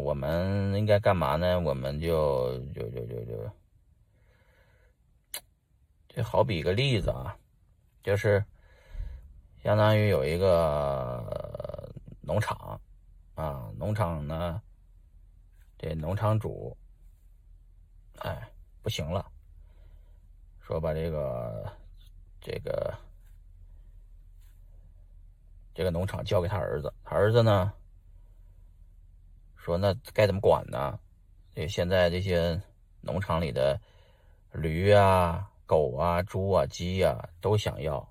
我们应该干嘛呢？我们就就就就就，就好比一个例子啊，就是相当于有一个农场啊，农场呢，这农场主，哎，不行了，说把这个这个这个农场交给他儿子，他儿子呢。说那该怎么管呢？这现在这些农场里的驴啊、狗啊、猪啊、鸡啊都想要，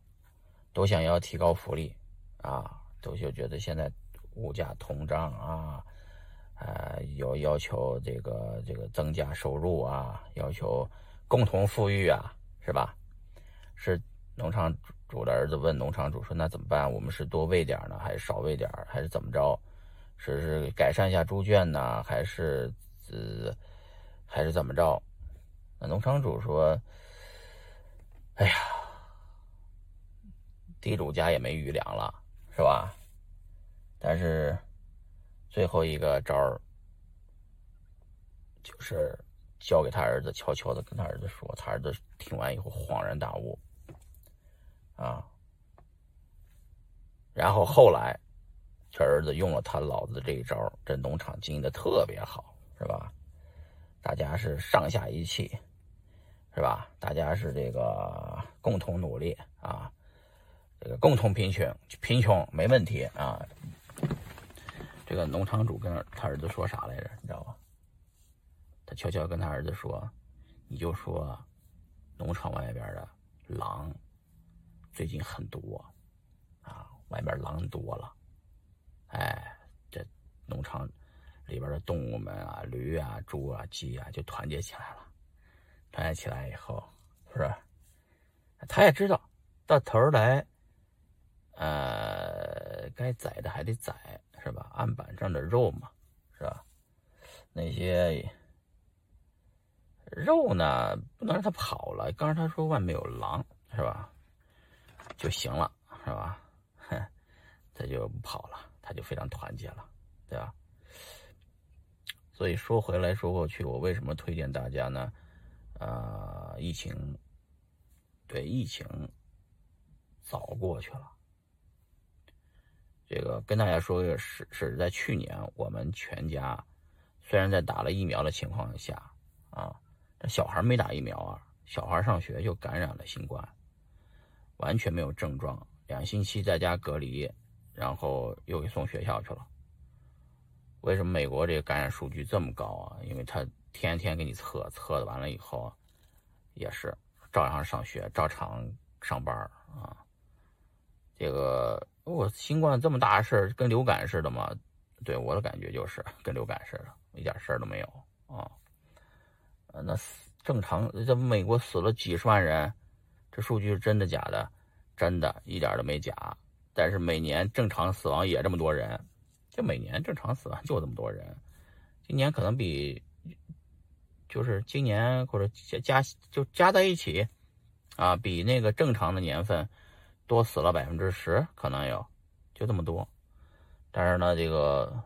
都想要提高福利啊，都就觉得现在物价通胀啊，呃，要要求这个这个增加收入啊，要求共同富裕啊，是吧？是农场主的儿子问农场主说：“那怎么办？我们是多喂点呢，还是少喂点，还是怎么着？”是是改善一下猪圈呢，还是呃，还是怎么着？那农场主说：“哎呀，地主家也没余粮了，是吧？但是最后一个招儿，就是交给他儿子，悄悄的跟他儿子说。他儿子听完以后恍然大悟，啊，然后后来。”这儿子用了他老子这一招，这农场经营的特别好，是吧？大家是上下一气，是吧？大家是这个共同努力啊，这个共同贫穷，贫穷没问题啊。这个农场主跟他儿子说啥来着？你知道吧？他悄悄跟他儿子说：“你就说，农场外边的狼最近很多啊，外边狼多了。”农场里边的动物们啊，驴啊、猪啊、鸡啊，就团结起来了。团结起来以后，是吧？他也知道，到头来，呃，该宰的还得宰，是吧？案板上的肉嘛，是吧？那些肉呢，不能让它跑了。刚才他说外面有狼，是吧？就行了，是吧？哼，他就跑了。他就非常团结了，对吧？所以说回来说过去，我为什么推荐大家呢？啊，疫情，对疫情早过去了。这个跟大家说个是是在去年，我们全家虽然在打了疫苗的情况下啊，这小孩没打疫苗啊，小孩上学就感染了新冠，完全没有症状，两星期在家隔离。然后又给送学校去了。为什么美国这个感染数据这么高啊？因为他天天给你测，测完了以后，也是照样上学，照常上班啊。这个我新冠这么大事儿，跟流感似的嘛？对我的感觉就是跟流感似的，一点事儿都没有啊。那死正常，这美国死了几十万人，这数据是真的假的？真的，一点都没假。但是每年正常死亡也这么多人，就每年正常死亡就这么多人，今年可能比，就是今年或者加加就加在一起，啊，比那个正常的年份多死了百分之十，可能有，就这么多。但是呢，这个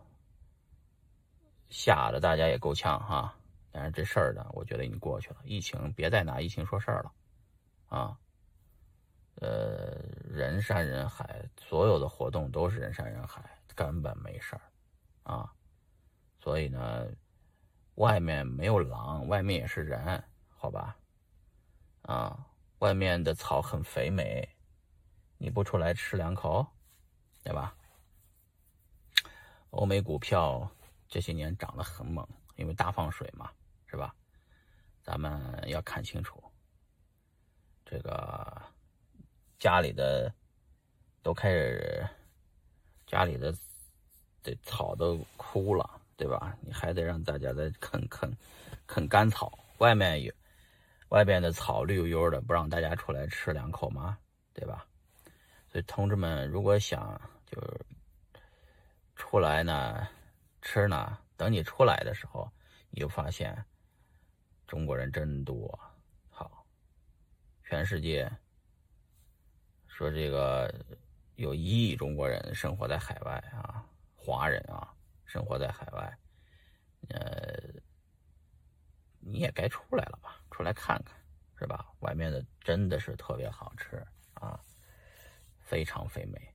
吓得大家也够呛哈。但是这事儿呢，我觉得已经过去了。疫情别再拿疫情说事儿了，啊。呃，人山人海，所有的活动都是人山人海，根本没事儿，啊，所以呢，外面没有狼，外面也是人，好吧，啊，外面的草很肥美，你不出来吃两口，对吧？欧美股票这些年涨得很猛，因为大放水嘛，是吧？咱们要看清楚这个。家里的都开始，家里的这草都枯了，对吧？你还得让大家再啃啃啃干草。外面有外边的草绿油油的，不让大家出来吃两口吗？对吧？所以同志们，如果想就是出来呢吃呢，等你出来的时候，你就发现中国人真多，好，全世界。说这个有一亿中国人生活在海外啊华人啊生活在海外呃你也该出来了吧出来看看是吧？外面的真的是特别好吃啊非常肥美